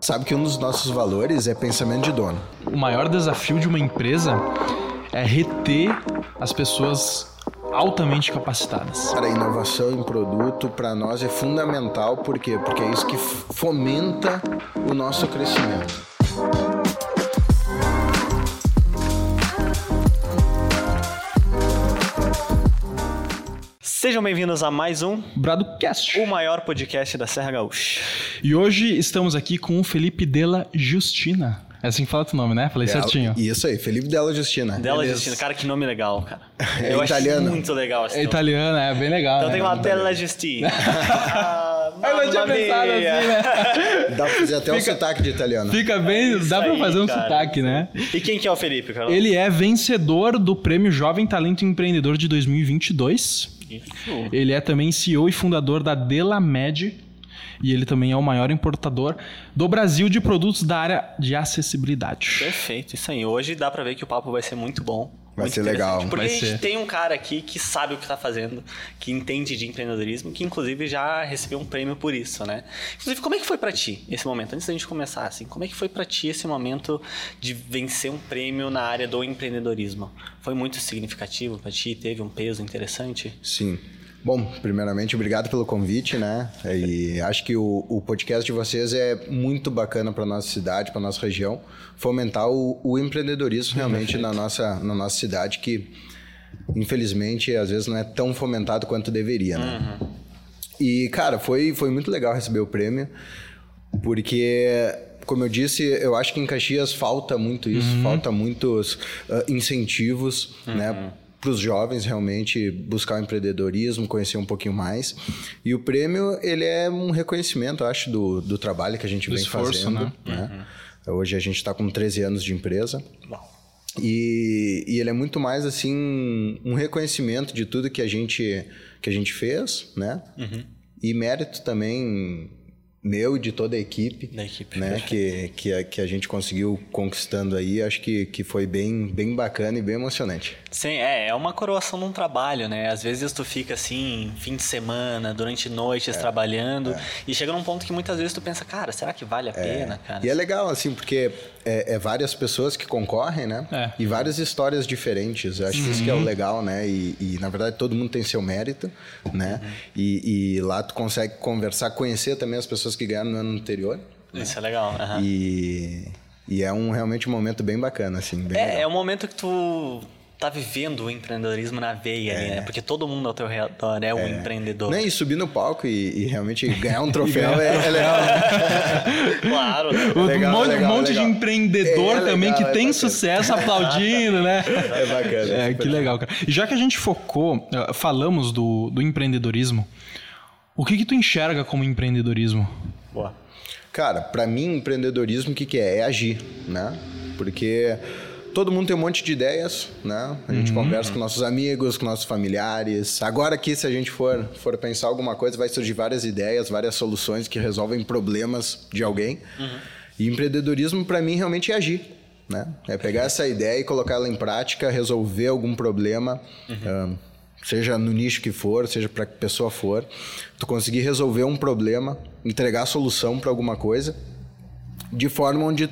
Sabe que um dos nossos valores é pensamento de dono. O maior desafio de uma empresa é reter as pessoas altamente capacitadas. Cara, a inovação em produto para nós é fundamental, por quê? Porque é isso que fomenta o nosso crescimento. Sejam bem-vindos a mais um Bradocast, o maior podcast da Serra Gaúcha. E hoje estamos aqui com o Felipe Della Justina. É assim que fala teu nome, né? Falei Della- certinho. Isso aí, Felipe Della Justina. Della Beleza. Justina, cara, que nome legal, cara. É Eu italiano. acho muito legal esse É nome. italiano, é bem legal. Então né? tem uma Della Justina. Ah, Eu não tinha pensado assim, né? Dá pra fazer até um Fica- sotaque de italiano. Fica bem, Isso dá pra aí, fazer um cara. sotaque, né? E quem que é o Felipe, cara? Ele é vencedor do Prêmio Jovem Talento Empreendedor de 2022. Isso. Ele é também CEO e fundador da Delamed. E ele também é o maior importador do Brasil de produtos da área de acessibilidade. Perfeito, isso aí. Hoje dá pra ver que o papo vai ser muito bom. Vai muito ser interessante, legal. Porque Vai a gente ser. tem um cara aqui que sabe o que tá fazendo, que entende de empreendedorismo, que inclusive já recebeu um prêmio por isso, né? Inclusive, como é que foi pra ti esse momento? Antes da gente começar, assim, como é que foi pra ti esse momento de vencer um prêmio na área do empreendedorismo? Foi muito significativo pra ti? Teve um peso interessante? Sim. Bom, primeiramente, obrigado pelo convite, né? E acho que o, o podcast de vocês é muito bacana para nossa cidade, para nossa região, fomentar o, o empreendedorismo realmente na nossa, na nossa cidade, que infelizmente às vezes não é tão fomentado quanto deveria, né? E, cara, foi, foi muito legal receber o prêmio, porque, como eu disse, eu acho que em Caxias falta muito isso, falta muitos ah, incentivos, né? Para os jovens realmente buscar o empreendedorismo, conhecer um pouquinho mais. E o prêmio, ele é um reconhecimento, eu acho, do, do trabalho que a gente Do vem esforço, fazendo. né? né? Hoje a gente está com 13 anos de empresa. E, e ele é muito mais assim um reconhecimento de tudo que a gente que a gente fez, né? E mérito também meu e de toda a equipe, Da equipe, né? Que, que, a, que a gente conseguiu conquistando aí, acho que, que foi bem, bem bacana e bem emocionante. Sim, é, é uma coroação de um trabalho, né? Às vezes tu fica assim, fim de semana, durante noites É, trabalhando, e chega num ponto que muitas vezes tu pensa, cara, será que vale a pena, cara? E é legal, assim, porque é, é várias pessoas que concorrem, né? É. E várias histórias diferentes. Eu acho que isso que é o legal, né? E, e, na verdade, todo mundo tem seu mérito, né? E, e lá tu consegue conversar, conhecer também as pessoas que ganharam no ano anterior. Isso é legal. aham. E, e é um realmente um momento bem bacana, assim. Bem É, legal. é o momento que tu tá vivendo o empreendedorismo na veia ali, né? Porque todo mundo ao teu redor é um empreendedor. Né? E subir no palco e, e realmente ganhar um troféu é, é legal. né? Claro, né? Um Legal, monte, legal, monte de legal. empreendedor É, também legal, que é tem bacana. sucesso aplaudindo, né? É bacana. É, que legal, cara. E já que a gente focou, eh, falamos do, do empreendedorismo, o que que tu enxerga como empreendedorismo? Boa. Cara, pra mim, empreendedorismo, o que, que é? É agir, né? Porque todo mundo tem um monte de ideias, né? A gente conversa com nossos amigos, com nossos familiares. Agora aqui, se a gente for, for pensar alguma coisa, vai surgir várias ideias, várias soluções que resolvem problemas de alguém. E empreendedorismo, pra mim, realmente é agir. Né? É pegar essa ideia e colocar ela em prática, resolver algum problema, ah, seja no nicho que for, seja para que pessoa for, tu conseguir resolver um problema, entregar a solução para alguma coisa, de forma onde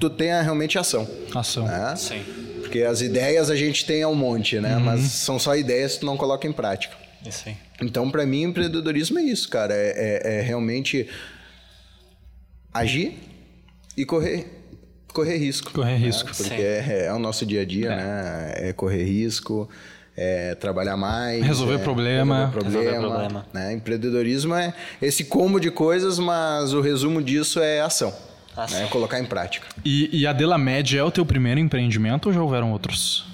tu tenha realmente ação. Ação. Né? Sim. Porque as ideias a gente tem um monte, né? Mas são só ideias que tu não coloca em prática. Isso aí. Então, para mim, empreendedorismo é isso, cara. É, é- é realmente agir e correr, correr risco. Correr risco. Porque Sim. é, é o nosso dia a dia, É. né? É correr risco, é trabalhar mais. Resolver é problema. Resolver problema, Resolver problema. Né? Empreendedorismo é esse combo de coisas, mas o resumo disso é ação. Ação. Né? Colocar em prática. E, e a Delamed é o teu primeiro empreendimento ou já houveram outros?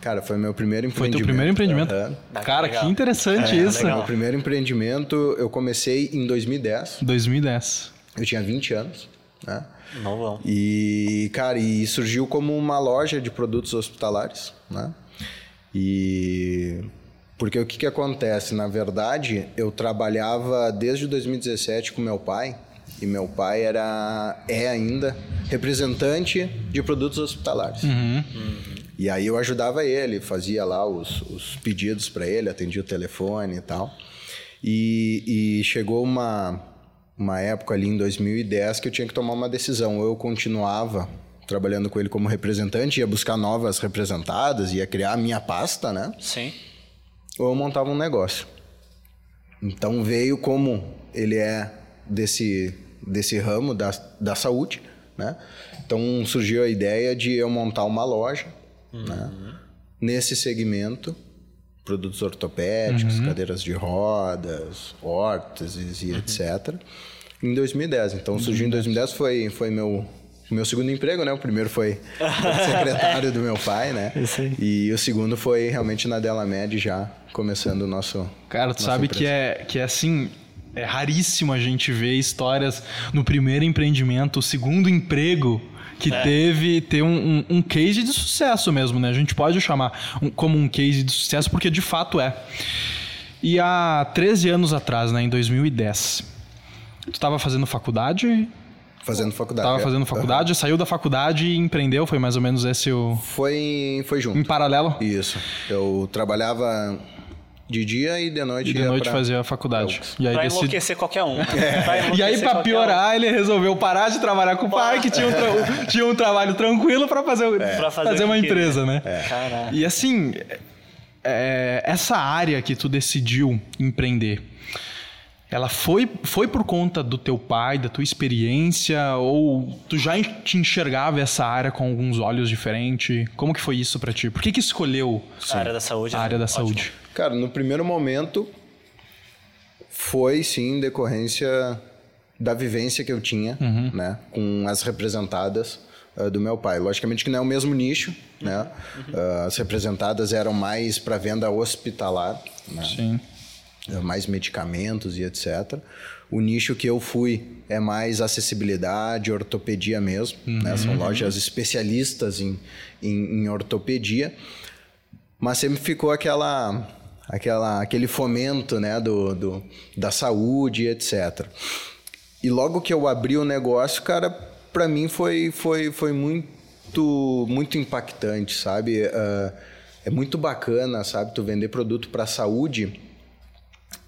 Cara, foi meu primeiro Foi empreendimento. teu primeiro empreendimento? Ah, que Cara, legal. que interessante É, isso. legal. Meu primeiro empreendimento eu comecei em 2010. 2010. Eu tinha 20 anos, né? Novão. E, cara, e surgiu como uma loja de produtos hospitalares, né? E porque o que que acontece? Na verdade, eu trabalhava desde 2017 com meu pai e meu pai era é ainda representante de produtos hospitalares. E aí eu ajudava ele, fazia lá os, os pedidos para ele, atendia o telefone e tal. E, e chegou uma uma época ali em 2010 que eu tinha que tomar uma decisão. Ou eu continuava trabalhando com ele como representante, ia buscar novas representadas, ia criar a minha pasta, né? Sim. Ou eu montava um negócio. Então veio como ele é desse, desse ramo da, da saúde, né? Então surgiu a ideia de eu montar uma loja, né? Nesse segmento, produtos ortopédicos, cadeiras de rodas, órteses e etc. Em 2010. Então surgiu em 2010 foi foi meu meu segundo emprego, né? O primeiro foi secretário do meu pai, né? Isso aí. E o segundo foi realmente na Della Med já começando o nosso Cara, tu sabe empresa. que é, que é assim. É raríssimo a gente ver histórias no primeiro empreendimento, o segundo emprego que teve ter um, um, um case de sucesso mesmo, né? A gente pode chamar um- como um case de sucesso porque de fato é. E há 13 anos atrás, né, em 2010, tu estava fazendo faculdade? Fazendo faculdade. Tava é. fazendo faculdade, saiu da faculdade e empreendeu, foi mais ou menos esse o Foi foi junto. em paralelo. Isso. Eu trabalhava de dia e de noite E de ia noite pra- fazia a faculdade. E aí Pra enlouquecer qualquer um. Pra E aí, pra piorar, ele resolveu parar de trabalhar com o pai, que tinha um, tra- tinha um trabalho tranquilo pra fazer, o- Pra fazer fazer uma queria. empresa, né? um. Caraca. E assim, é, essa área que tu decidiu empreender, ela foi, foi por conta do teu pai, da tua experiência, ou tu já te enxergava essa área com alguns olhos diferentes? Como que foi isso pra ti? Por que que escolheu A área da saúde. a né? área da Ótimo. saúde? Cara, no primeiro momento foi sim decorrência da vivência que eu tinha, Uhum. né, com as representadas ah, do meu pai. Logicamente que não é o mesmo nicho, né? Uhum. Ah, as representadas eram mais para venda hospitalar, né? Sim. Uh, mais medicamentos e etc. O nicho que eu fui é mais acessibilidade, ortopedia mesmo. Né? São lojas especialistas em, em, em ortopedia. Mas sempre ficou aquela, aquela, aquele fomento né? do, do, da saúde e etc. E logo que eu abri o negócio, cara, para mim foi, foi, foi muito, muito impactante, sabe? Ah, é muito bacana, sabe? Tu vender produto para saúde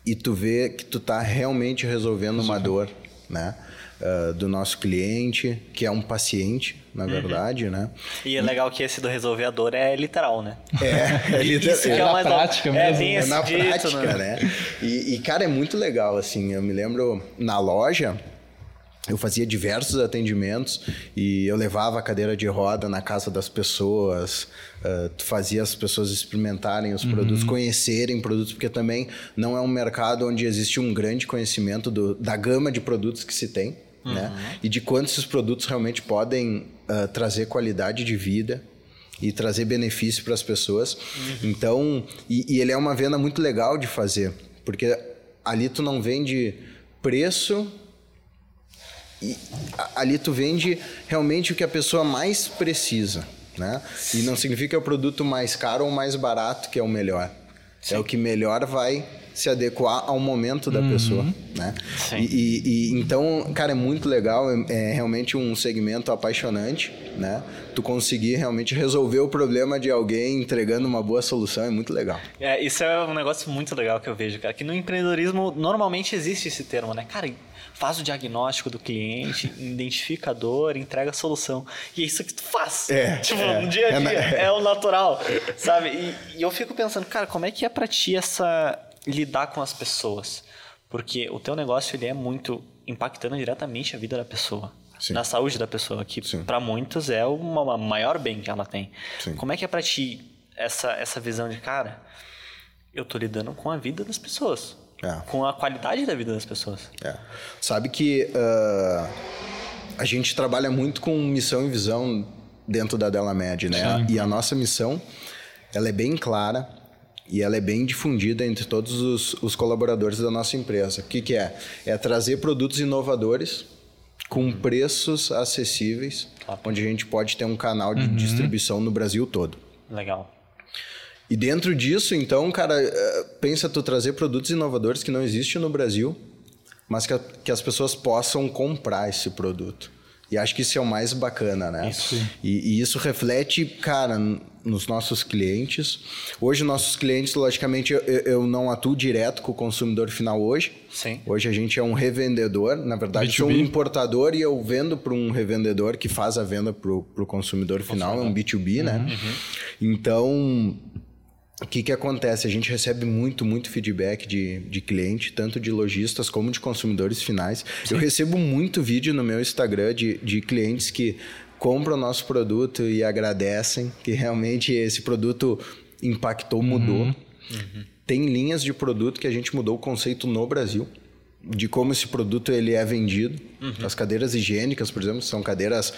e tu vê que tu tá realmente resolvendo uma dor, né? Ah, do nosso cliente, que é um paciente, na verdade, né? E é legal que esse do resolver a dor é literal, né? É, é literal- Isso que é, na prática é, mesmo, é esse na dito, prática, né? E, e, cara, é muito legal, assim. Eu me lembro na loja, eu fazia diversos atendimentos e eu levava a cadeira de roda na casa das pessoas, tu fazia as pessoas experimentarem os produtos, conhecerem produtos, porque também não é um mercado onde existe um grande conhecimento do- da gama de produtos que se tem, né? E de quanto esses produtos realmente podem ah, trazer qualidade de vida e trazer benefício para as pessoas. Então, e, e ele é uma venda muito legal de fazer, porque ali tu não vende preço e ali tu vende realmente o que a pessoa mais precisa, né? E não significa o produto mais caro ou mais barato que é o melhor. É o que melhor vai se adequar ao momento da pessoa, né? Sim. E, e- e, então, cara, é muito legal, é, é realmente um segmento apaixonante, né? Tu conseguir realmente resolver o problema de alguém entregando uma boa solução é muito legal. É, isso é um negócio muito legal que eu vejo, cara. Que no empreendedorismo normalmente existe esse termo, né? Cara, faz o diagnóstico do cliente, identifica a dor, entrega a solução. E é isso que tu faz. É, tipo, é. no dia a É dia. na- É, o natural, sabe? E, e eu fico pensando, cara, como é que é pra ti essa... lidar com as pessoas? Porque o teu negócio, ele é muito impactando diretamente a vida da pessoa. Sim. Na saúde da pessoa, que Sim. pra muitos é o ma- maior bem que ela tem. Sim. Como é que é pra ti essa, essa visão de, cara, eu tô lidando com a vida das pessoas. É. Com a qualidade da vida das pessoas. É. Sabe que ah, a gente trabalha muito com missão e visão dentro da Della Med, né? E a nossa missão, ela é bem clara e ela é bem difundida entre todos os, os colaboradores da nossa empresa. O que, que é? É trazer produtos inovadores com preços acessíveis, onde a gente pode ter um canal de distribuição no Brasil todo. Legal. E dentro disso, então, cara, eh, pensa tu trazer produtos inovadores que não existem no Brasil, mas que, a- que as pessoas possam comprar esse produto. E acho que isso é o mais bacana, né? Isso. E, e isso reflete, cara, nos nossos clientes. Hoje, nossos clientes, logicamente, eu, eu não atuo direto com o consumidor final hoje. Sim. Hoje a gente é um revendedor. Na verdade, sou um B2B. importador e eu vendo para um revendedor que faz a venda para o consumidor final, é um B2B, né? Então, o que, que acontece? A gente recebe muito, muito feedback de, de cliente, tanto de lojistas como de consumidores finais. Eu recebo muito vídeo no meu Instagram de, de clientes que compram o nosso produto e agradecem que realmente esse produto impactou, mudou. Tem linhas de produto que a gente mudou o conceito no Brasil de como esse produto ele é vendido. As cadeiras higiênicas, por exemplo, são cadeiras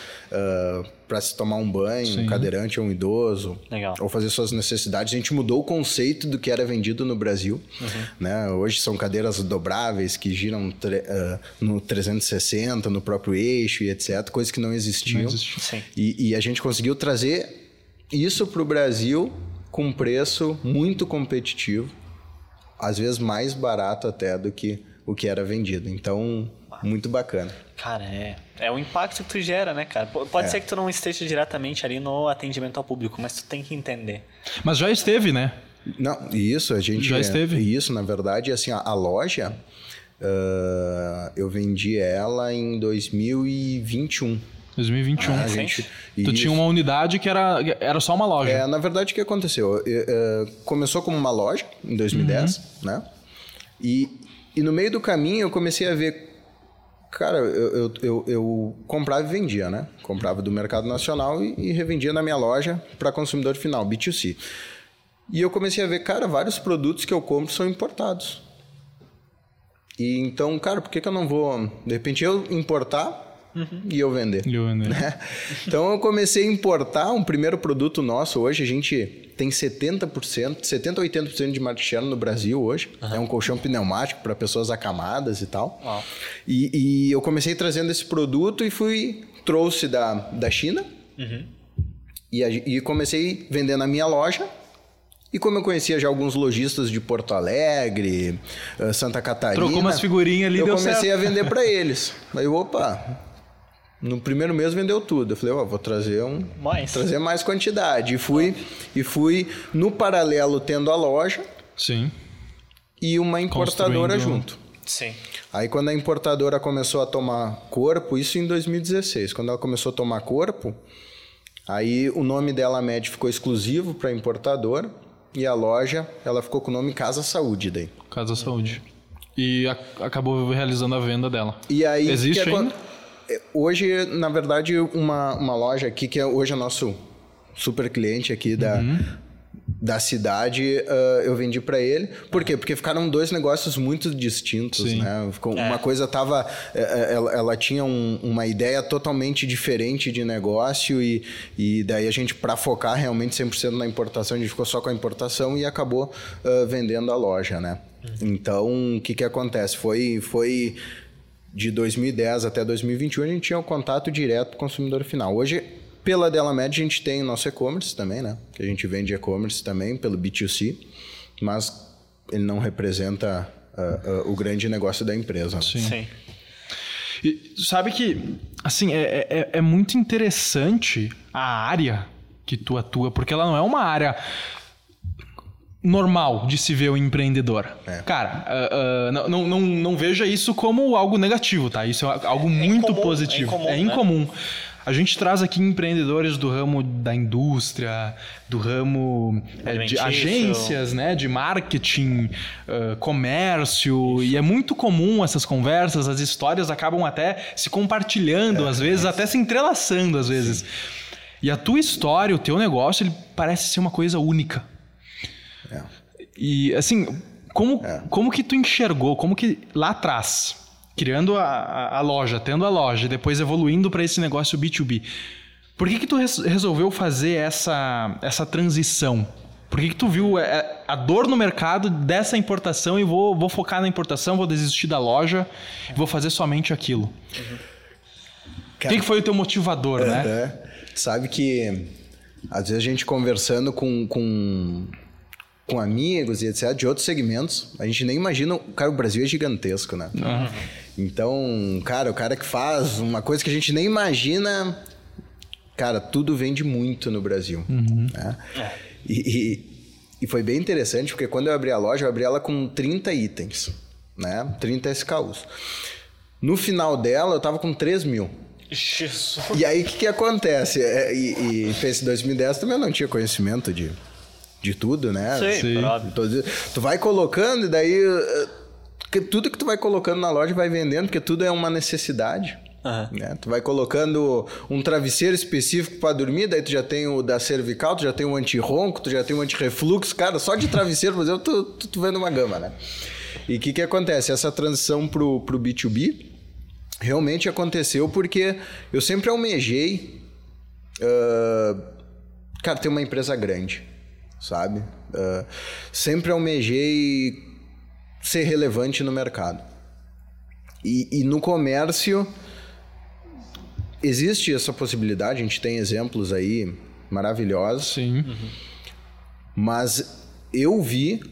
para se tomar um banho, um cadeirante ou um idoso, Legal. ou fazer suas necessidades. A gente mudou o conceito do que era vendido no Brasil. Né? Hoje são cadeiras dobráveis que giram ah, no 360, no próprio eixo e etc. Coisas que não existiam. Não. Sim. E, e a gente conseguiu trazer isso para o Brasil com um preço muito competitivo, às vezes mais barato até do que o que era vendido. Então, muito bacana. Cara, é. É o impacto que tu gera, né, cara? Pode É. ser que tu não esteja diretamente ali no atendimento ao público, mas tu tem que entender. Mas já esteve, né? Não, isso a gente Já esteve? Isso, na verdade, assim, a, a loja ah, eu vendi ela em 2021. 2021. Ah, gente, Tu isso. tinha uma unidade que era, era só uma loja. É, na verdade, o que aconteceu? Eh, começou como uma loja em 2010, né? E, e no meio do caminho eu comecei a ver. Cara, eu, eu, eu, eu comprava e vendia, né? Comprava do mercado nacional e, e revendia na minha loja para consumidor final, B2C. E eu comecei a ver, cara, vários produtos que eu compro são importados. E então, cara, por que, que eu não vou, de repente, eu importar e eu vender? E eu vender. né? Então eu comecei a importar um primeiro produto nosso. Hoje a gente tem 70%, 70 a 80% de market share no Brasil hoje. É um colchão pneumático para pessoas acamadas e tal. E, e eu comecei trazendo esse produto e fui trouxe da, da China e, a- e comecei vendendo na minha loja. E como eu conhecia já alguns lojistas de Porto Alegre, eh, Santa Catarina, Trocou umas figurinhas ali, eu deu comecei certo. a vender para eles. Aí, opa, no primeiro mês vendeu tudo. Eu falei, ó, vou trazer um, Mais. trazer mais quantidade. E fui, e fui no paralelo tendo a loja Sim. e uma importadora junto. Sim. Aí quando a importadora começou a tomar corpo, isso em 2016, quando ela começou a tomar corpo, aí o nome dela Med ficou exclusivo para importadora e a loja, ela ficou com o nome Casa Saúde daí. Casa Saúde. E a- acabou realizando a venda dela. E aí Existe que ainda? É, Hoje, na verdade, uma, uma loja aqui que é hoje é nosso super cliente aqui da, Uhum. da cidade, ah, eu vendi para ele. Por quê? Porque ficaram dois negócios muito distintos, Sim. né? Ficou- Uma coisa tava, eh, ela, ela tinha um- uma ideia totalmente diferente de negócio e, e daí a gente para focar realmente 100% na importação, a gente ficou só com a importação e acabou ah, vendendo a loja, né? Então, o que que acontece? Foi foi de 2010 até 2021 a gente tinha o contato direto com o consumidor final. Hoje, pela Delamed, a gente tem o nosso e-commerce também, né? Que a gente vende e-commerce também pelo B2C, mas ele não representa ah, ah, o grande negócio da empresa. né? Sim. Sim. E sabe que, assim, é, é, é muito interessante a área que tu atua, porque ela não é uma área normal de se ver o empreendedor. É. Cara, ah, ah, não, não, não, veja isso como algo negativo, tá? Isso é algo muito incomum, positivo. é incomum, É né? incomum. A gente traz aqui empreendedores do ramo da indústria, do ramo é, de agências, né, de marketing, ah, comércio, e é muito comum essas conversas, as histórias acabam até se compartilhando, às vezes, até se entrelaçando, às vezes. E a tua história, o teu negócio, ele parece ser uma coisa única. É. E assim, como, É. como que tu enxergou, como que lá atrás, criando a, a, a loja, tendo a loja, e depois evoluindo para esse negócio B2B, por que que tu res- resolveu fazer essa, essa transição? Por que que tu viu é, a dor no mercado dessa importação e vou, vou focar na importação, vou desistir da loja, vou fazer somente aquilo? O que, que foi o teu motivador, né? É. Sabe que às vezes a gente conversando com, com, com amigos e etc., de outros segmentos, a gente nem imagina. Cara, o Brasil é gigantesco, né? Então, cara, o cara que faz uma coisa que a gente nem imagina, cara, tudo vende muito no Brasil. Né? E, e- e foi bem interessante, porque quando eu abri a loja, eu abri ela com 30 itens, né? 30 SKUs. No final dela, eu tava com 3 mil. Jesus. E aí, o que, que acontece? É, e, e fez 2010 também eu não tinha conhecimento de, de tudo, né? Sim, Sim. óbvio. Tu vai colocando e daí... eh, Tudo que tu vai colocando na loja vai vendendo, porque tudo é uma necessidade. Aham. né? Tu vai colocando um travesseiro específico para dormir, daí tu já tem o da cervical, tu já tem o anti-ronco, tu já tem o anti-refluxo. Cara, só de travesseiro, por exemplo, tu, tu, tu vende uma gama, né? E o que, que acontece? Essa transição pro, pro B2B realmente aconteceu porque eu sempre almejei ah, cara, ter uma empresa grande, sabe? Ah, sempre almejei ser relevante no mercado. E, e no comércio existe essa possibilidade, a gente tem exemplos aí maravilhosos, Sim. mas eu vi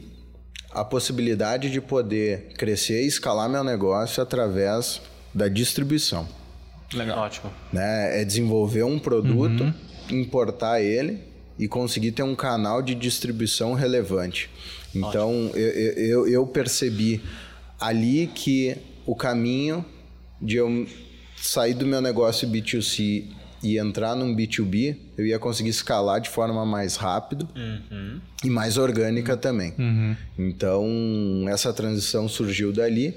a possibilidade de poder crescer e escalar meu negócio através da distribuição Legal. Ótimo. né? É desenvolver um produto, importar ele e conseguir ter um canal de distribuição relevante. Então, eu, eu, eu- percebi ali que o caminho de eu sair do meu negócio B2C e entrar num B2B, eu ia conseguir escalar de forma mais rápido e mais orgânica também. Então, essa transição surgiu dali.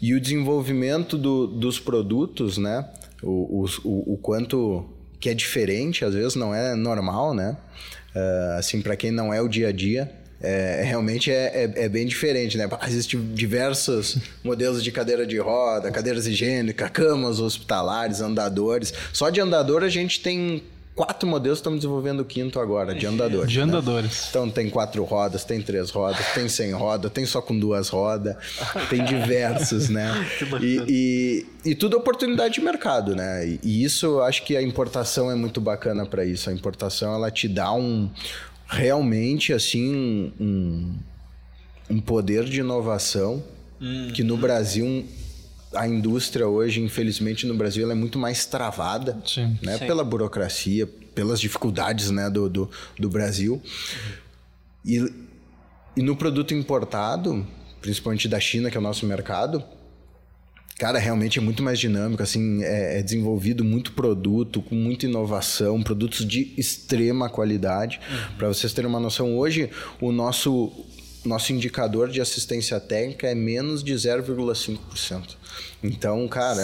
E o desenvolvimento do- dos produtos, né? O, os- o, o quanto que é diferente, às vezes não é normal, né? Ah, assim, para quem não é o dia a dia, é, realmente é, é, é bem diferente, né? Existem diversos modelos de cadeira de roda, cadeiras higiênicas, camas hospitalares, andadores. Só de andador a gente tem quatro modelos, estamos desenvolvendo o quinto agora, de andadores. De né? andadores. Então tem quatro rodas, tem três rodas, tem sem roda, tem só com duas rodas, tem diversos, né? E, e, e tudo oportunidade de mercado, né? E, e isso eu acho que a importação é muito bacana para isso. A importação ela te dá um realmente assim um, um poder de inovação que no Brasil a indústria hoje, infelizmente no Brasil, ela é muito mais travada Sim. né? Sim. Pela burocracia, pelas dificuldades né, do, do, do Brasil. E, e no produto importado, principalmente da China, que é o nosso mercado, cara, realmente é muito mais dinâmico, assim, é, é desenvolvido muito produto, com muita inovação, produtos de extrema qualidade. Para vocês terem uma noção, hoje o nosso nosso indicador de assistência técnica é menos de 0,5%. Então, cara,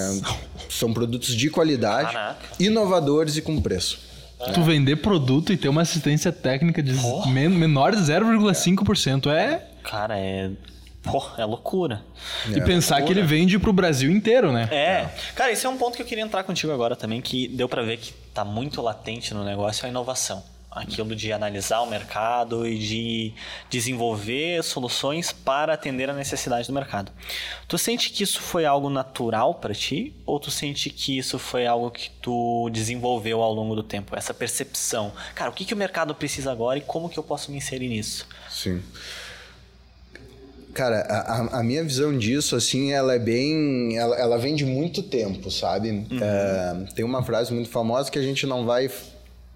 são produtos de qualidade, Caraca. inovadores e com preço. Tu vender produto e ter uma assistência técnica de men menor de 0,5% é. Cara, é. Pô, é loucura. E pensar que ele vende pro Brasil inteiro, né? É. Cara, esse é um ponto que eu queria entrar contigo agora também, que deu pra ver que tá muito latente no negócio a inovação. Aquilo de analisar o mercado e de desenvolver soluções para atender a necessidade do mercado. Tu sente que isso foi algo natural pra ti? Ou tu sente que isso foi algo que tu desenvolveu ao longo do tempo? Essa percepção. Cara, o que, que o mercado precisa agora e como que eu posso me inserir nisso? Sim. Cara, a, a- minha visão disso, assim, ela é bem. Ela, ela vem de muito tempo, sabe? É, tem uma frase muito famosa que a gente não vai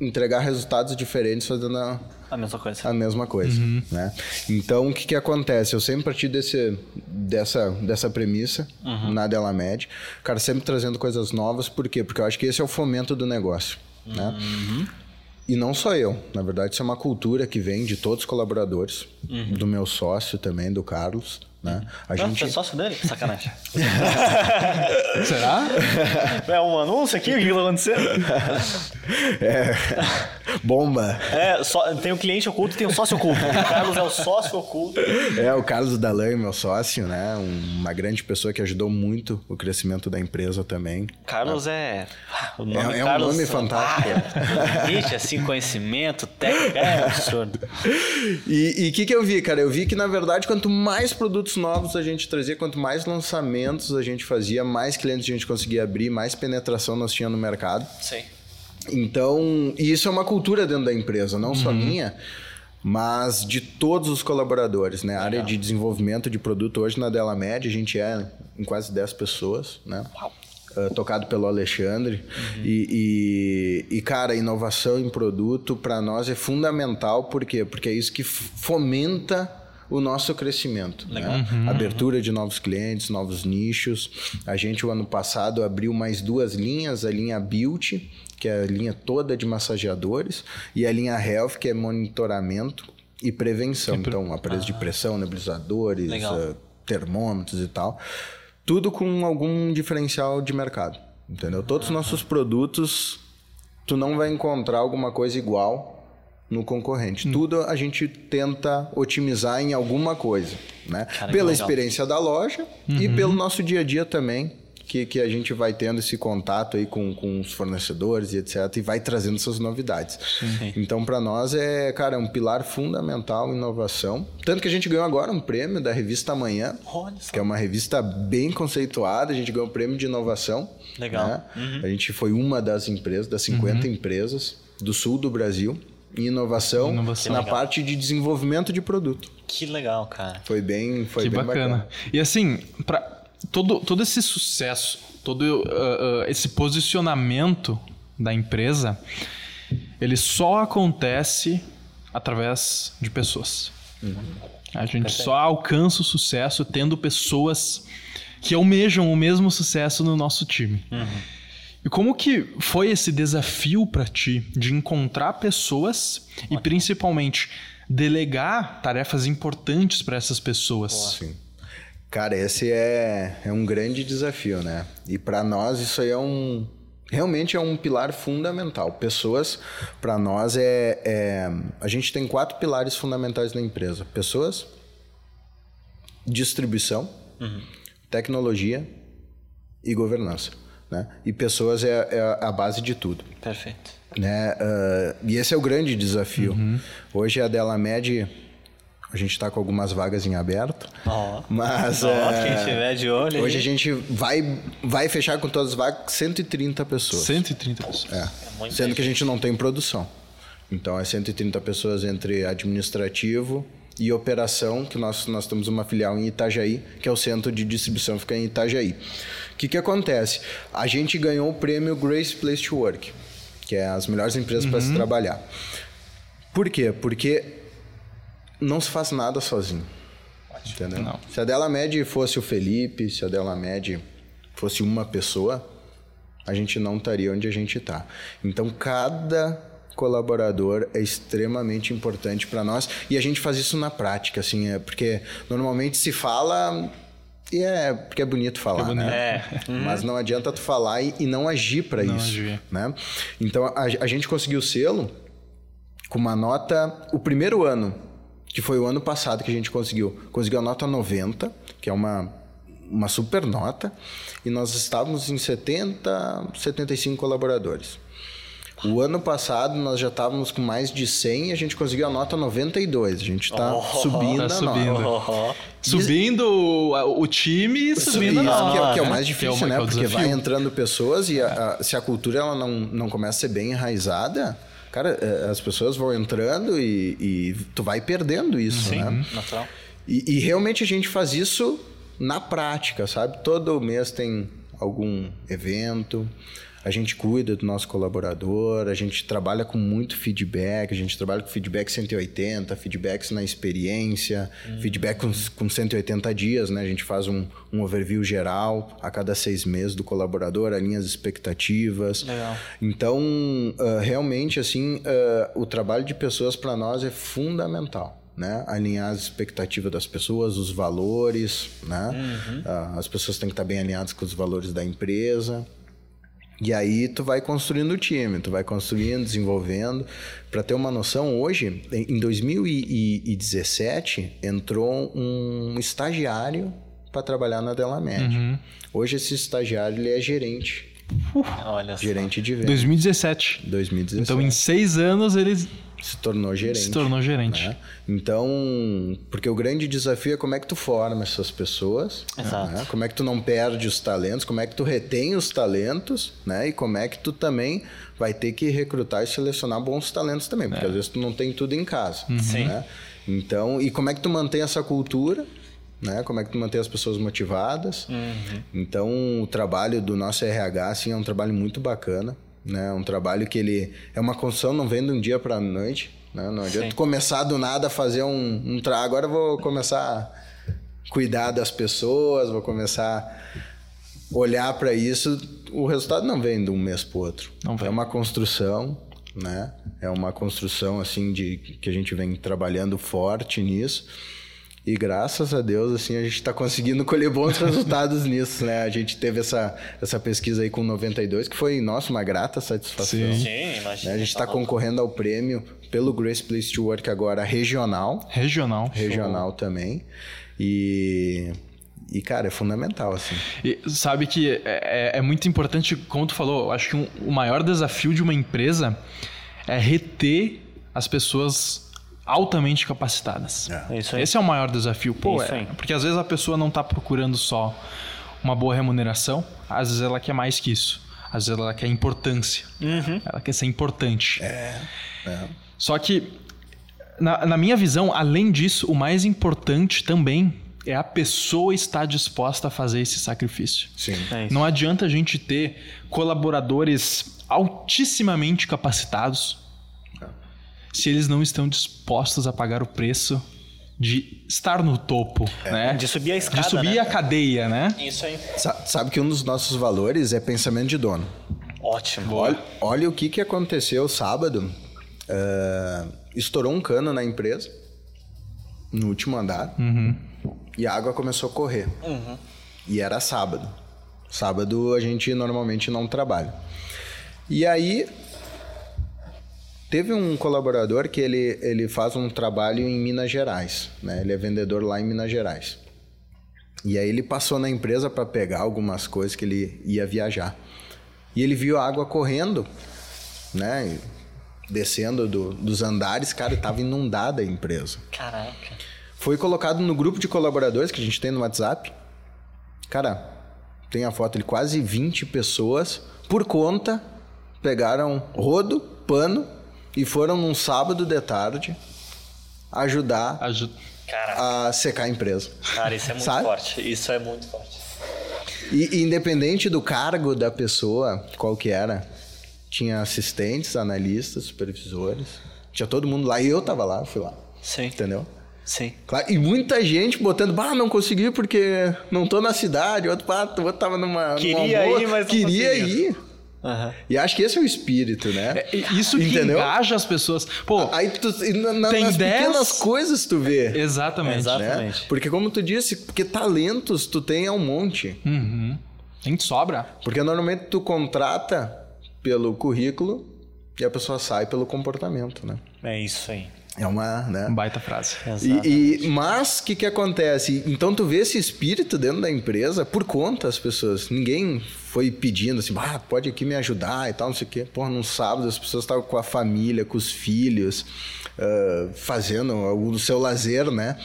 entregar resultados diferentes fazendo a, A mesma coisa. a mesma coisa, né? Então, o que que acontece? Eu sempre parti desse, dessa, dessa premissa na Delamed. Cara, sempre trazendo coisas novas. Por quê? Porque eu acho que esse é o fomento do negócio, né? E não só eu. Na verdade, isso é uma cultura que vem de todos os colaboradores. Do meu sócio também, do Carlos, né? A Não, gente... é sócio dele? Sacanagem. Será? é um anúncio aqui? O que que tá acontecendo? É... Bomba! É, só, tem o cliente oculto e tem o sócio oculto. O Carlos é o sócio oculto. É, o Carlos Dalan, meu sócio, né? Um- Uma grande pessoa que ajudou muito o crescimento da empresa também. Carlos é. O nome É- é um Carlos, nome fantástico. Ah, Ixi, assim, conhecimento, técnica, é absurdo. E o que, que eu vi, cara? Eu vi que, na verdade, quanto mais produtos novos a gente trazia, quanto mais lançamentos a gente fazia, mais clientes a gente conseguia abrir, mais penetração nós tínhamos no mercado. Sei. Então, e isso é uma cultura dentro da empresa, não só minha. mas de todos os colaboradores, né? A área de desenvolvimento de produto hoje na Della Med, a gente é em quase 10 pessoas, né? Uh, tocado pelo Alexandre. Uhum. E, e, e, cara, inovação em produto para nós é fundamental, por quê? Porque é isso que fomenta o nosso crescimento. Né? Uhum. Abertura de novos clientes, novos nichos. A gente, o ano passado, abriu mais duas linhas, a linha Beauty, que é a linha toda de massageadores, e a linha Health, que é monitoramento e prevenção. Então, aparelhos ah. de pressão, nebulizadores, uh, termômetros e tal. Tudo com algum diferencial de mercado. Entendeu? Todos os nossos produtos, tu não vai encontrar alguma coisa igual no concorrente. Hum. Tudo a gente tenta otimizar em alguma coisa, né? Cara, Pela experiência da loja uhum. e pelo nosso dia a dia também, que, que a gente vai tendo esse contato aí com, com os fornecedores e etc. E vai trazendo essas novidades. Sim. Então, para nós é, cara, é um pilar fundamental inovação. Tanto que a gente ganhou agora um prêmio da revista Amanhã, que é uma revista bem conceituada. A gente ganhou um prêmio de inovação. Legal. Né? Uhum. A gente foi uma das empresas, das 50 uhum. empresas do sul do Brasil em inovação, inovação. na parte de desenvolvimento de produto. Que legal, cara. Foi bem, foi que bem bacana. bacana. E assim, para todo, todo esse sucesso, todo uh, uh, esse posicionamento da empresa, ele só acontece através de pessoas. Uhum. A gente Perfeito. só alcança o sucesso tendo pessoas que almejam o mesmo sucesso no nosso time. Uhum. E como que foi esse desafio para ti de encontrar pessoas Ótimo. e principalmente delegar tarefas importantes para essas pessoas? Sim. Cara, esse é, é um grande desafio, né? E para nós isso aí é um realmente é um pilar fundamental. Pessoas, para nós, é, é, A gente tem quatro pilares fundamentais na empresa: pessoas, distribuição, uhum. tecnologia e governança. Né? E pessoas é, é, a base de tudo. Perfeito. Né? Uh, e esse é o grande desafio. Uhum. Hoje a Della Med a gente está com algumas vagas em aberto. Oh. Mas. Oh, é, quem tiver de olho. Hoje aí. a gente vai, vai fechar com todas as vagas 130 pessoas. 130 pessoas. É. é Sendo que a gente não tem produção. Então é 130 pessoas entre administrativo e operação, que nós, nós temos uma filial em Itajaí, que é o centro de distribuição, fica em Itajaí. O que, que acontece? A gente ganhou o prêmio Grace Place to Work, que é as melhores empresas uhum. para se trabalhar. Por quê? Porque não se faz nada sozinho. Entendeu? Não. Se a Della Med fosse o Felipe, se a Della Med fosse uma pessoa, a gente não estaria onde a gente está. Então, cada colaborador é extremamente importante para nós e a gente faz isso na prática, assim, é porque normalmente se fala e é porque é bonito falar, é bonito. né? É. Uhum. Mas não adianta tu falar e, e não agir para isso, agir. né? Então a, a gente conseguiu o selo com uma nota o primeiro ano que foi o ano passado que a gente conseguiu. Conseguiu a nota 90, que é uma, uma super nota, e nós estávamos em 70, 75 colaboradores. O ano passado nós já estávamos com mais de 100 e a gente conseguiu a nota 92. A gente está oh, subindo tá a subindo. nota. Oh, subindo o, o time e subindo a nota. Que é, que é o mais difícil, é né? Porque vai entrando pessoas e a, a, se a cultura ela não, não começa a ser bem enraizada, Cara, é, as pessoas vão entrando e, e tu vai perdendo isso, Sim, né? Natural. E, e realmente a gente faz isso na prática, sabe? Todo mês tem algum evento, a gente cuida do nosso colaborador, a gente trabalha com muito feedback, a gente trabalha com feedback 180, feedbacks na experiência, hum. feedback com, com 180 dias, né? A gente faz um, um overview geral a cada seis meses do colaborador, alinha as expectativas. Legal. Então, uh, realmente, assim, uh, o trabalho de pessoas para nós é fundamental. Né? alinhar as expectativas das pessoas, os valores, né? Uhum. Uh, as pessoas têm que estar bem alinhadas com os valores da empresa. E aí tu vai construindo o time, tu vai construindo, desenvolvendo. Para ter uma noção, hoje, em 2017, entrou um estagiário para trabalhar na Delamed. Uhum. Hoje esse estagiário ele é gerente Olha só. Gerente de vendas. 2017. 2017. Então, em seis anos, ele se tornou gerente. se tornou gerente. né? Então, porque o grande desafio é como é que tu forma essas pessoas, Exato. né? como é que tu não perde os talentos, como é que tu retém os talentos, né? E como é que tu também vai ter que recrutar e selecionar bons talentos também, porque às vezes tu não tem tudo em casa, Sim. né? Então, e como é que tu mantém essa cultura? Né? Como é que tu mantém as pessoas motivadas? Então, o trabalho do nosso RH assim, é um trabalho muito bacana. Né? É um trabalho que ele é uma construção, não vem de um dia para a noite. Né? Não adianta Sim. começar do nada a fazer um, um tra... Agora vou começar a cuidar das pessoas, vou começar a olhar para isso. O resultado não vem de um mês para outro. Não vem. É uma construção, né? É uma construção assim de que a gente vem trabalhando forte nisso. E graças a Deus, assim, a gente está conseguindo colher bons resultados nisso, né? A gente teve essa, essa pesquisa aí com 92, que foi, nossa, uma grata satisfação. Sim. Sim, Né? imagina. A gente está Tá concorrendo ao prêmio pelo Grace Place to Work agora regional, Regional. regional também. E, e cara, é fundamental, assim. E sabe que é, é- é muito importante, como tu falou, acho que um- o maior desafio de uma empresa é reter as pessoas altamente capacitadas. É isso aí. Esse é o maior desafio. Pô, é, aí. porque às vezes a pessoa não está procurando só uma boa remuneração, às vezes ela quer mais que isso. Às vezes ela quer importância. Uhum. Ela quer ser importante. Só que, na, na minha visão, além disso, o mais importante também é a pessoa estar disposta a fazer esse sacrifício. Sim. É. Não adianta a gente ter colaboradores altissimamente capacitados se eles não estão dispostos a pagar o preço de estar no topo, né? De subir a escada, De subir né? a cadeia, né? Isso aí. Sa- Sabe que um dos nossos valores é pensamento de dono. Ótimo. Olha, olha o que, que aconteceu sábado. Ah, estourou um cano na empresa, no último andar, e a água começou a correr. E era sábado. Sábado a gente normalmente não trabalha. E aí teve um colaborador que ele, ele faz um trabalho em Minas Gerais, né? Ele é vendedor lá em Minas Gerais. E aí ele passou na empresa para pegar algumas coisas que ele ia viajar. E ele viu a água correndo, né? e Descendo do- dos andares, cara, estava inundada a empresa. Caraca. Foi colocado no grupo de colaboradores que a gente tem no WhatsApp. Cara, tem a foto de quase 20 pessoas por conta, pegaram rodo, pano e foram num sábado de tarde ajudar Ajuda. Caraca. a secar a empresa. Cara, isso é muito forte. Isso é muito forte. E e independente do cargo da pessoa, qual que era, tinha assistentes, analistas, supervisores, tinha todo mundo lá e eu tava lá, fui lá, Sim. entendeu? Sim. Claro, e muita gente botando, bah, não consegui porque não tô na cidade, outro, bah, outro tava numa. num Queria almoço, ir, mas não Queria ir. Aham. E acho que esse é o espírito, né? É, Isso que Entendeu? engaja as pessoas. Pô, Aí tu, na, na, Tem nas dez- pequenas coisas tu vê. exatamente. Exato. Né? Exatamente. Porque como tu disse, porque talentos tu tem é um monte. Uhum. Tem que sobra. Porque normalmente tu contrata pelo currículo e a pessoa sai pelo comportamento, né? É isso aí. É uma, né? Baita frase. E, e- mas o que, que acontece? Então tu vê esse espírito dentro da empresa por conta das pessoas. Ninguém foi pedindo assim, ah, pode aqui me ajudar e tal, não sei o quê. Porra, num sábado as pessoas estavam com a família, com os filhos, ah, fazendo o seu lazer, né?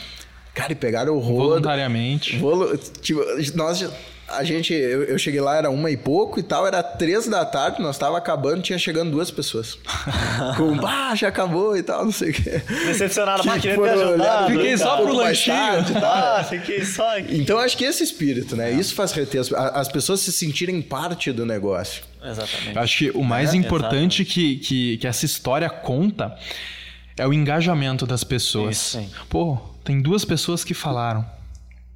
Cara, e pegaram o rodo. Voluntariamente. Volu- tipo, nós, a gente, eu, eu cheguei lá, era uma e pouco e tal, era três da tarde, nós tava acabando, tinha chegando duas pessoas. Com, bah, já acabou e tal, não sei o quê. Decepcionado, Que mas queria ter foram olhar ajudado. Fiquei só um pro lanchinho. tarde e tal. Ah, fiquei só aqui. Então acho que esse espírito, né? Isso faz reter as, as pessoas se sentirem parte do negócio. Exatamente. Acho que o mais É, importante que, que, que essa história conta é o engajamento das pessoas. Isso, sim. Pô, tem duas pessoas que falaram.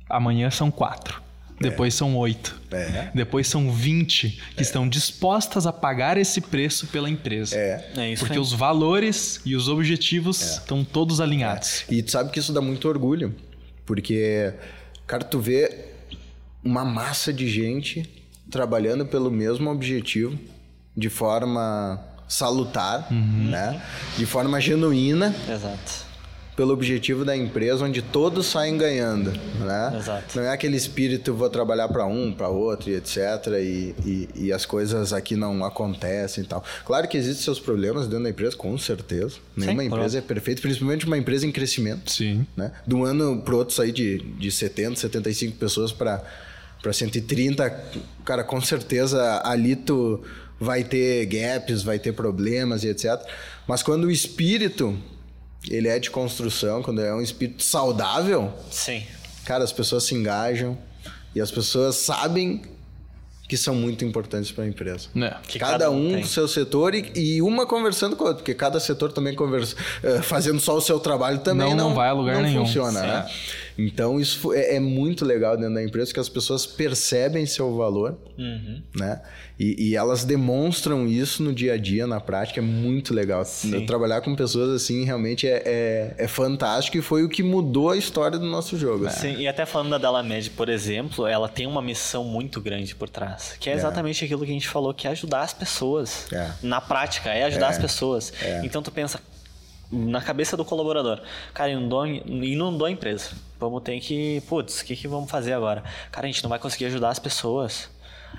Amanhã são quatro. Depois são oito. É. Depois são 20 que estão dispostas a pagar esse preço pela empresa. É. É isso Porque aí. os valores e os objetivos estão todos alinhados. E tu sabe que isso dá muito orgulho. Porque, cara, tu vê uma massa de gente trabalhando pelo mesmo objetivo, de forma salutar, né? De forma genuína. Exato. Pelo objetivo da empresa, onde todos saem ganhando, né? Exato. Não é aquele espírito vou trabalhar para um, para outro e etc. E, e, e, as coisas aqui não acontecem e tal. Claro que existem seus problemas dentro da empresa, com certeza. Nenhuma empresa é perfeita, principalmente uma empresa em crescimento. Sim. Né? De um ano para outro sair de, de 70, 75 pessoas para para 130, cara, com certeza ali tu vai ter gaps, vai ter problemas e etc. Mas quando o espírito ele é de construção, quando é um espírito saudável, sim. Cara, as pessoas se engajam e as pessoas sabem que são muito importantes para a empresa. É. Cada, cada, um com seu setor e, e, uma conversando com a outra, porque cada setor também conversa, uh, fazendo só o seu trabalho também não, não, não vai a lugar não nenhum. funciona, né? Então isso é, é, muito legal dentro da empresa que as pessoas percebem seu valor, uhum. né? E, e, elas demonstram isso no dia a dia, na prática, é muito legal. Sim. Trabalhar com pessoas assim realmente é, é, é, fantástico e foi o que mudou a história do nosso jogo. Né? Sim, e até falando da Dalamed, por exemplo, ela tem uma missão muito grande por trás, que é, é. exatamente aquilo que a gente falou, que é ajudar as pessoas. É. Na prática, é ajudar as É. pessoas. É. Então tu pensa, na cabeça do colaborador. Cara, inundou, inundou a empresa. Vamos ter que. Putz, o que, que vamos fazer agora? Cara, a gente não vai conseguir ajudar as pessoas.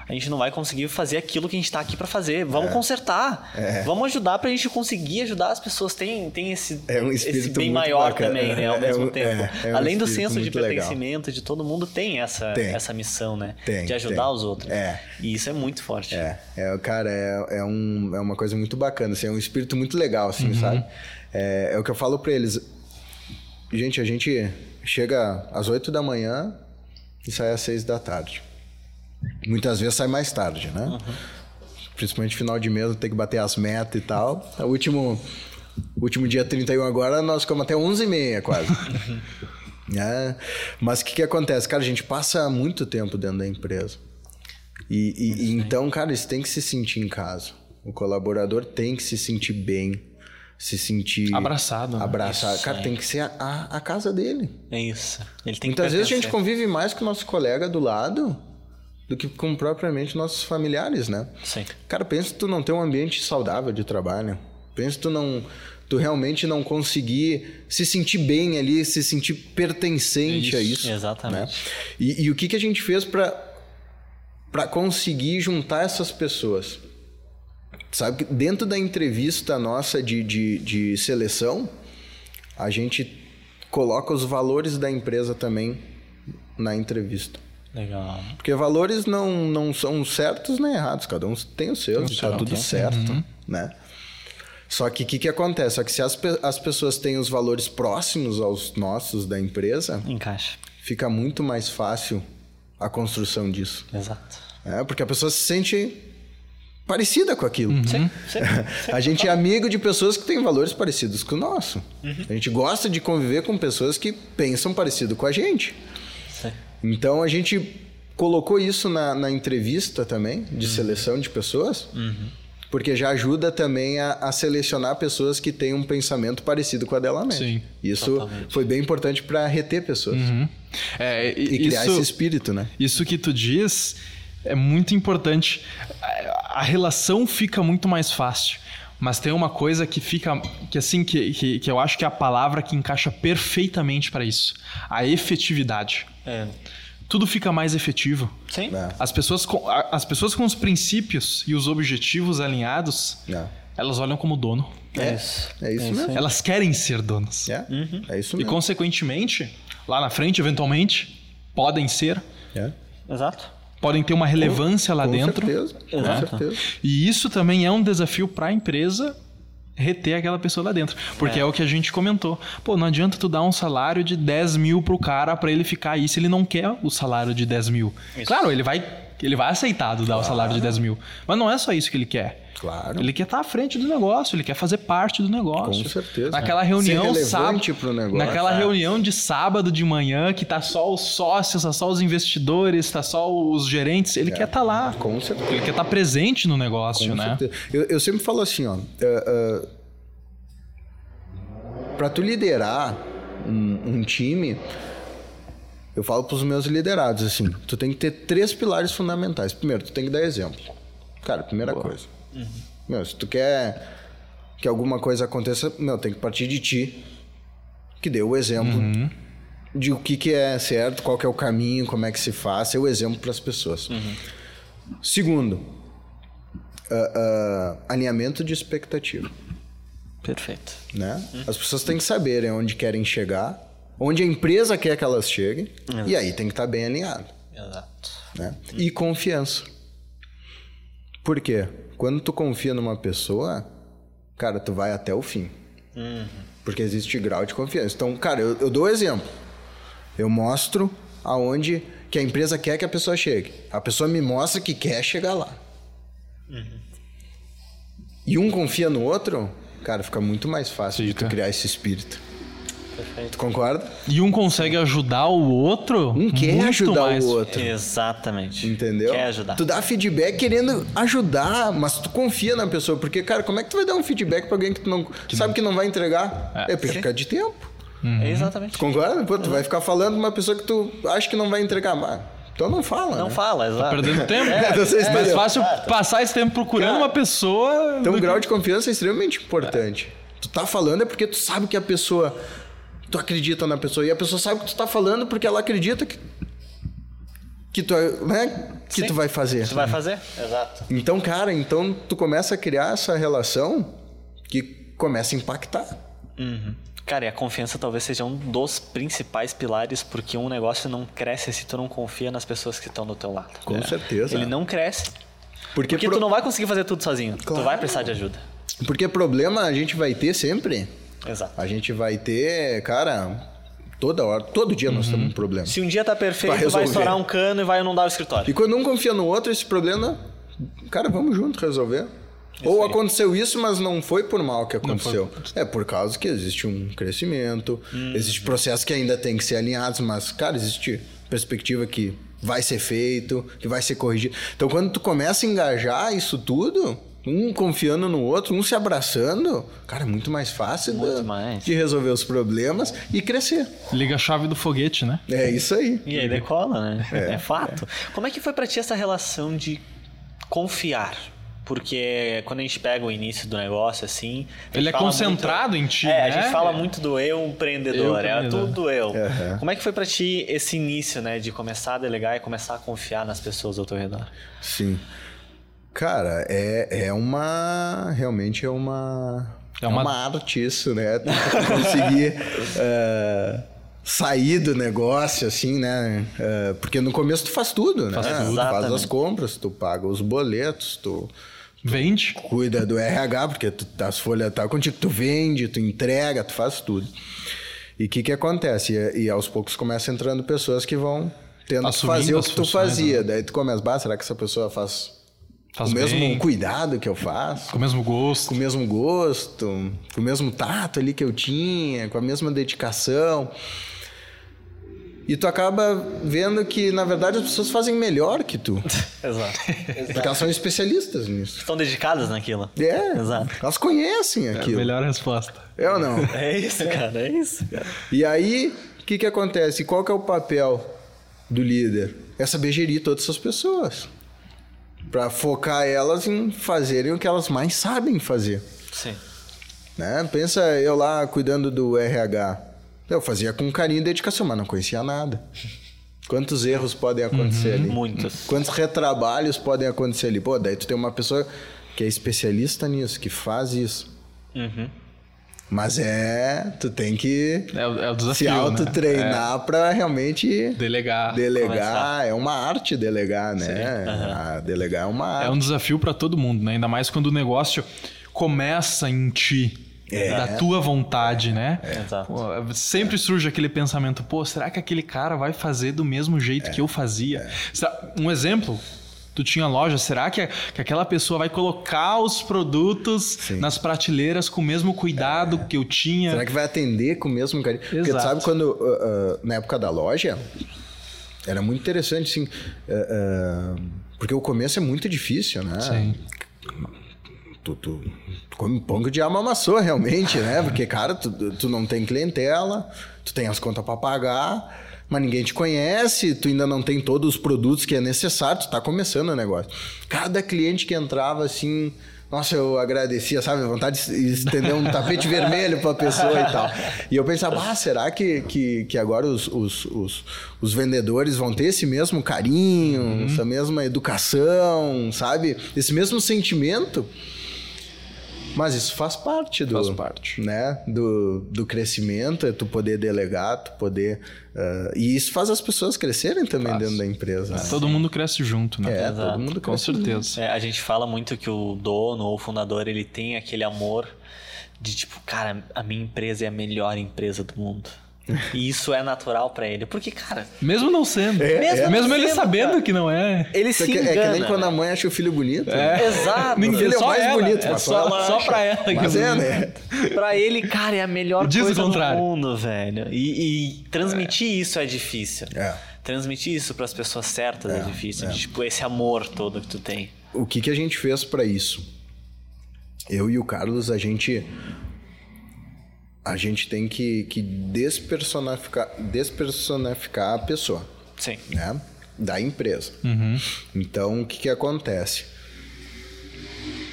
A gente não vai conseguir fazer aquilo que a gente está aqui para fazer. Vamos consertar. É. Vamos ajudar para a gente conseguir ajudar as pessoas. Tem, tem esse, É um esse espírito bem maior bacana. também, né? Ao É mesmo um- tempo. é, é um Além do senso de muito legal. pertencimento de todo mundo, tem essa, Tem. essa missão, né? Tem, de ajudar tem. os outros. É. E isso é muito forte. É, é cara, é, é, um, é uma coisa muito bacana, assim, é um espírito muito legal, assim, sabe? É, é o que eu falo pra eles. Gente, a gente chega às 8 da manhã e sai às 6 da tarde. Muitas vezes sai mais tarde, né? Principalmente final de mês, tem que bater as metas e tal. O último, último dia 31 agora, nós ficamos até 11h30 quase. É, mas o que, que acontece? Cara, a gente passa muito tempo dentro da empresa. E, e- e então, cara, eles têm que se sentir em casa. O colaborador tem que se sentir bem, se sentir Abraçado, né? Abraçado. Isso cara, aí. tem que ser a, a, a casa dele. É isso. Ele tem Muitas vezes a gente convive mais com o nosso colega do lado do que com propriamente nossos familiares, né? Sim. Cara, pensa tu não ter um ambiente saudável de trabalho. Pensa tu não. Tu realmente não conseguir se sentir bem ali, se sentir pertencente a Isso, isso. exatamente. né? E, e o que, que a gente fez para para conseguir juntar essas pessoas? Sabe que dentro da entrevista nossa de, de, de seleção, a gente coloca os valores da empresa também na entrevista. Legal. Porque valores não, não são certos nem errados, cada um tem o tá seu, tudo tem. certo, né? Só que o que, que acontece? Só que se as, as pessoas têm os valores próximos aos nossos da empresa, Encaixa. fica muito mais fácil a construção disso. Exato. né? Porque a pessoa se sente parecida com aquilo. Sim, sim. A gente é amigo de pessoas que têm valores parecidos com o nosso. A gente gosta de conviver com pessoas que pensam parecido com a gente. Sim. Então a gente colocou isso na, na entrevista também, de Uhum. seleção de pessoas, porque já ajuda também a, a selecionar pessoas que têm um pensamento parecido com a dela mesma. Sim, Isso totalmente. foi bem importante para reter pessoas É, e e- criar isso, esse espírito, né? isso que tu diz é muito importante. A, relação fica muito mais fácil. Mas tem uma coisa que fica. que assim, que, que, que eu acho que é a palavra que encaixa perfeitamente para isso: a efetividade. É. Tudo fica mais efetivo. Sim. É. As pessoas, com, as pessoas com os princípios e os objetivos alinhados, É. elas olham como dono. É isso. É isso É isso mesmo. Elas querem ser donas. É, é isso E mesmo. consequentemente, lá na frente, eventualmente, podem ser, É. Exato. Podem ter uma relevância lá com dentro. Certeza, com Exato. certeza. E isso também é um desafio para a empresa reter aquela pessoa lá dentro. Porque é. É. o que a gente comentou. Pô, não adianta tu dar um salário de 10 mil pro cara para ele ficar aí se ele não quer o salário de 10 mil. Isso. Claro, ele vai, ele vai aceitar dar o salário de 10 mil. Mas não é só isso que ele quer. Claro. Ele quer estar à frente do negócio, ele quer fazer parte do negócio. Com certeza. Naquela reunião Ser relevante sábado, pro negócio. naquela É. reunião de sábado de manhã que tá só os sócios, tá só os investidores, tá só os gerentes, ele quer estar lá. Com certeza. Ele quer estar presente no negócio, Com né? certeza. Eu, eu sempre falo assim, ó. Uh, para tu liderar um, um time, eu falo para os meus liderados assim, tu tem que ter três pilares fundamentais. Primeiro, tu tem que dar exemplo. Cara, primeira coisa. Meu, se tu quer que alguma coisa aconteça, meu, tem que partir de ti. que dê o exemplo de o que, que é certo, qual que é o caminho, como é que se faz, ser o exemplo para as pessoas. Segundo, ah, ah, alinhamento de expectativa. Perfeito. Né? As pessoas têm que saberem onde querem chegar, onde a empresa quer que elas cheguem, e aí tem que estar bem alinhado. Exato. Né? E confiança. Por quê? Quando tu confia numa pessoa, cara, tu vai até o fim. Porque existe grau de confiança. Então, cara, eu, eu dou um exemplo. Eu mostro aonde que a empresa quer que a pessoa chegue. A pessoa me mostra que quer chegar lá. E um confia no outro, cara, fica muito mais fácil de tu Fica. criar esse espírito. Perfeito. Tu concorda? E um consegue ajudar o outro. Um quer muito ajudar mais. o outro. Exatamente. Entendeu? Quer ajudar. Tu dá feedback querendo ajudar, mas tu confia na pessoa. Porque, cara, como é que tu vai dar um feedback pra alguém que tu não sabe que não vai entregar? É, perca de tempo. É Exatamente. Tu concorda? Pô, tu vai ficar falando uma pessoa que tu acha que não vai entregar. Mas, então não fala. Não né? fala, exato. Perdendo tempo. É, você é mais fácil passar esse tempo procurando Cara, uma pessoa. Então o que- grau de confiança é extremamente importante. Tu tá falando é porque tu sabe que a pessoa. Tu acredita na pessoa. E a pessoa sabe que tu tá falando porque ela acredita que. Que tu, né? que Sim. tu vai fazer. Você vai fazer? Exato. Então, cara, então tu começa a criar essa relação que começa a impactar. Uhum. Cara, e a confiança talvez seja um dos principais pilares, porque um negócio não cresce se tu não confia nas pessoas que estão do teu lado. Com certeza. Ele não cresce. Porque, Porque pro- tu não vai conseguir fazer tudo sozinho. Claro. Tu vai precisar de ajuda. porque problema a gente vai ter sempre. Exato. A gente vai ter, cara, toda hora, todo dia nós temos um problema. Se um dia tá perfeito, Vai estourar um cano e vai inundar o escritório. E quando um confia no outro, esse problema, cara, vamos junto resolver. Ou aconteceu isso, mas não foi por mal que aconteceu. É por causa que existe um crescimento, existe processos que ainda tem que ser alinhados, mas, cara, existe perspectiva que vai ser feito, que vai ser corrigido. Então, quando tu começa a engajar isso tudo, um confiando no outro, um se abraçando, cara, é muito mais fácil Muito da- mais. de resolver os problemas e crescer. Liga a chave do foguete, né? É isso aí. E aí decola, né? É, fato. Como é que foi pra ti essa relação de confiar? Porque quando a gente pega o início do negócio, assim. a Ele é concentrado em ti, É, a né? gente fala muito do eu empreendedor, Eu é tudo eu. Aham. Como é que foi pra ti esse início, né? De começar a delegar e começar a confiar nas pessoas ao teu redor? Sim. Cara, é, é uma. Realmente é uma. É É uma- uma, arte isso, né? Tu conseguir eh, sair do negócio, assim, né? Eh, porque no começo tu faz tudo, né? Faz tudo. Tu faz as compras, tu paga os boletos, tu Vende. cuida do RH, porque tu, as folhas tá contigo, tu vende, tu entrega, tu faz tudo. E o que que acontece? E, e aos poucos começa entrando pessoas que vão tendo que Assumindo fazer o as que tu fazia. Daí tu começa, bah, será que essa pessoa faz, Faz o mesmo bem, cuidado que eu faço? com o mesmo gosto. Com o mesmo gosto, com o mesmo tato ali que eu tinha, com a mesma dedicação. E tu acaba vendo que, na verdade, as pessoas fazem melhor que tu. Exato. Porque elas são especialistas nisso. Estão dedicadas naquilo. É, Exato. elas conhecem aquilo. Melhor resposta. É ou não? É isso, cara, é isso, cara. E aí, o que, que acontece? Qual que é o papel do líder? É saber gerir todas essas pessoas. Para focar elas em fazerem o que elas mais sabem fazer. Sim. Né? Pensa eu lá cuidando do RH. Eu fazia com carinho e dedicação, mas não conhecia nada. Quantos erros podem acontecer ali? Muitos. Quantos retrabalhos podem acontecer ali? Pô, daí tu tem uma pessoa que é especialista nisso, que faz isso. Uhum. Mas é. Tu tem que É, é o se desafio. né? autotreinar pra realmente É, delegar. delegar. começar. É uma arte delegar, né? Ah, Delegar é uma arte. É um desafio para todo mundo, né? Ainda mais quando o negócio começa em ti. É. Da tua vontade, né? Exato. Pô, sempre surge aquele pensamento, pô, será que aquele cara vai fazer do mesmo jeito que eu fazia? Será- Um exemplo, tu tinha loja, será que, que aquela pessoa vai colocar os produtos Sim. nas prateleiras com o mesmo cuidado que eu tinha? Será que vai atender com o mesmo carinho? Porque tu Exato. sabe quando, ah, ah, na época da loja, era muito interessante, assim, ah, porque o começo é muito difícil, né? Sim. Tu, tu, come pão que o diabo amassou, realmente, né? Porque, cara, tu, tu não tem clientela, tu tem as contas pra pagar, mas ninguém te conhece, tu ainda não tem todos os produtos que é necessário, tu tá começando o negócio. Cada cliente que entrava, assim, nossa, eu agradecia, sabe? Vontade de estender um tapete vermelho pra pessoa e tal. E eu pensava, ah, será que, que, que agora os, os, os, os vendedores vão ter esse mesmo carinho, uhum. essa mesma educação, sabe? Esse mesmo sentimento? Mas isso faz parte do, faz parte. Né, do, do crescimento, é tu poder delegar, tu poder. Uh, e isso faz as pessoas crescerem também faz. dentro da empresa. É, todo mundo cresce junto, né? É, Exato. todo mundo cresce Com certeza. É, a gente fala muito que o dono ou o fundador ele tem aquele amor de tipo, cara, a minha empresa é a melhor empresa do mundo. E isso é natural para ele. Porque, cara. Mesmo não sendo. É, mesmo, é. mesmo ele sabendo cara, que não é. Ele se engana. É que nem quando a mãe acha o filho bonito. É. Exato. Ninguém, ele é o mais ela, bonito, é mas só, só, só pra ela que mas é, né? pra ele, cara, é a melhor Diz coisa do mundo, velho. E, e transmitir é. isso é difícil. É. Transmitir isso para as pessoas certas é, é difícil. De, tipo, esse amor todo que tu tem. O que, que a gente fez para isso? Eu e o Carlos, a gente a gente tem que, que despersonificar, despersonificar a pessoa. Sim. Né? Da empresa. Uhum. Então, o que, que acontece?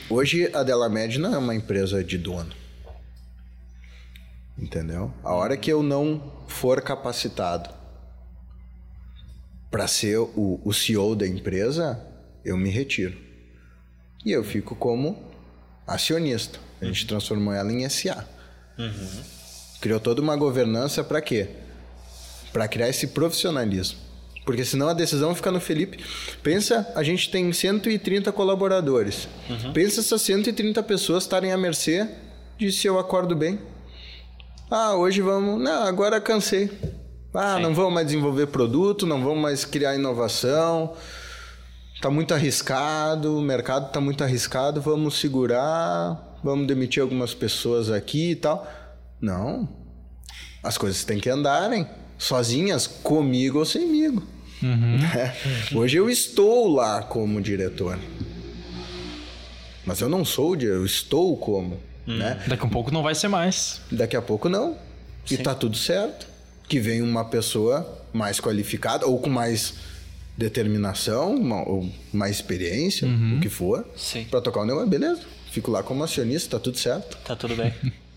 Hoje, a Delamed não é uma empresa de dono. Entendeu? A hora que eu não for capacitado para ser o, o CEO da empresa, eu me retiro. E eu fico como acionista. A gente transformou ela em SA. Uhum. Criou toda uma governança para quê? Para criar esse profissionalismo. Porque senão a decisão fica no Felipe. Pensa, a gente tem 130 colaboradores. Uhum. Pensa essas 130 pessoas estarem à mercê de se eu acordo bem. Ah, hoje vamos. Não, agora cansei. Ah, Sim. não vamos mais desenvolver produto, não vamos mais criar inovação. Tá muito arriscado, o mercado tá muito arriscado, vamos segurar, vamos demitir algumas pessoas aqui e tal. Não. As coisas têm que andarem sozinhas, comigo ou semigo. Uhum. É. Hoje eu estou lá como diretor. Mas eu não sou, eu estou como. Hum. Né? Daqui a pouco não vai ser mais. Daqui a pouco não. Sim. E tá tudo certo. Que vem uma pessoa mais qualificada ou com mais determinação, uma, ou mais experiência, uhum. o que for, para tocar o negócio, beleza. Fico lá como acionista, tá tudo certo. Tá tudo bem.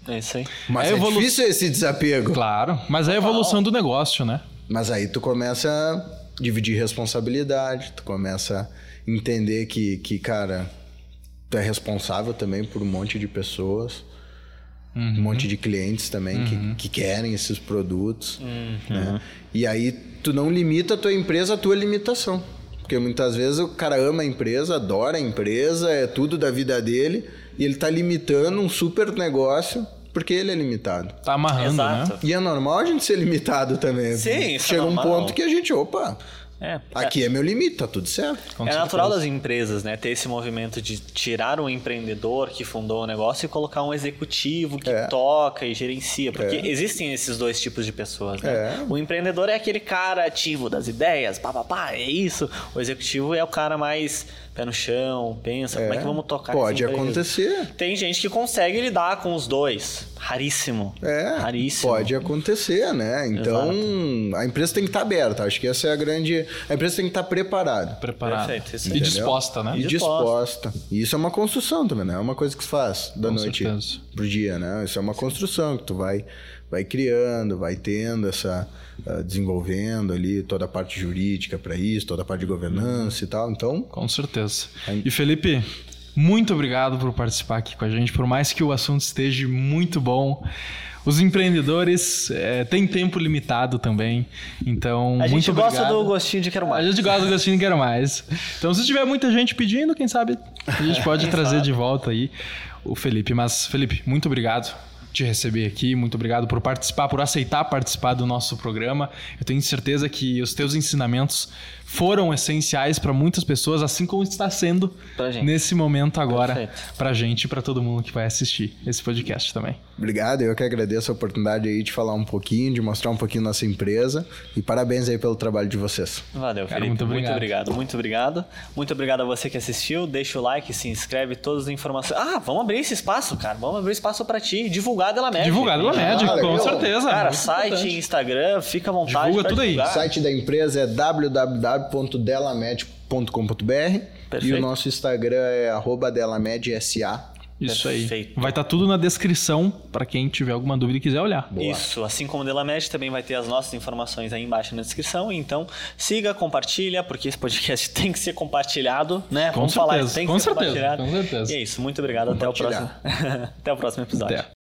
É isso aí. Mas é, é evolu... difícil esse desapego. Claro, mas é a evolução do negócio, né? Mas aí tu começa a dividir responsabilidade, tu começa a entender que, que cara, tu é responsável também por um monte de pessoas. Uhum. Um monte de clientes também uhum. que, que querem esses produtos. Uhum. Né? E aí tu não limita a tua empresa à tua limitação. Porque muitas vezes o cara ama a empresa, adora a empresa, é tudo da vida dele, e ele está limitando um super negócio porque ele é limitado. Tá amarrando, né? Exato. né? E é normal a gente ser limitado também. Sim, Chega é um ponto que a gente, opa, é, Aqui é meu limite, tá tudo certo. Com é certeza. natural das empresas, né? Ter esse movimento de tirar um empreendedor que fundou o negócio e colocar um executivo que é. toca e gerencia. Porque é. existem esses dois tipos de pessoas, né? É. O empreendedor é aquele cara ativo das ideias, papapá, é isso. O executivo é o cara mais pé no chão, pensa, como é que é. vamos tocar Pode acontecer. Tem gente que consegue lidar com os dois. Raríssimo. É. Raríssimo. Pode acontecer, né? Então, Exato. a empresa tem que estar aberta. Acho que essa é a grande a empresa tem que estar preparada. Preparada. Perfeito, e disposta, né? E disposta. E isso é uma construção também, né? É uma coisa que se faz da Com noite certeza. pro dia, né? Isso é uma construção que tu vai, vai criando, vai tendo essa... Uh, desenvolvendo ali toda a parte jurídica para isso, toda a parte de governança e tal. Então... Com certeza. E Felipe, muito obrigado por participar aqui com a gente, por mais que o assunto esteja muito bom. Os empreendedores é, têm tempo limitado também, então a gente gosta do gostinho de quero mais. A gente gosta do gostinho de quero mais. Então, se tiver muita gente pedindo, quem sabe a gente pode trazer de volta aí o Felipe. Mas Felipe, muito obrigado te receber aqui. Muito obrigado por participar, por aceitar participar do nosso programa. Eu tenho certeza que os teus ensinamentos foram essenciais para muitas pessoas, assim como está sendo nesse momento agora para a gente e para todo mundo que vai assistir esse podcast também. Obrigado, eu que agradeço a oportunidade aí de falar um pouquinho, de mostrar um pouquinho nossa empresa e parabéns aí pelo trabalho de vocês. Valeu, Cara, Felipe. Muito obrigado. muito obrigado. Muito obrigado. Muito obrigado a você que assistiu. Deixa o like, se inscreve, todas as informações. Ah, vamos abrir esse espaço, cara. Vamos abrir espaço para ti. Divulgar a Delamed. Divulgar a Delamed, ah, com certeza. Cara, site, importante. Instagram, fica à vontade. Divulga tudo divulgar. aí. O site da empresa é www www.delamed.com.br Perfeito. E o nosso Instagram é arroba delamedsa. Isso Perfeito. aí. Vai estar tudo na descrição para quem tiver alguma dúvida e quiser olhar. Isso, assim como o Delamed também vai ter as nossas informações aí embaixo na descrição. Então, siga, compartilha, porque esse podcast tem que ser compartilhado, né? Com Vamos falar, certeza, isso tem que com ser certeza, compartilhado. com certeza. E é isso, muito obrigado. Até o próximo, até o próximo episódio. Até.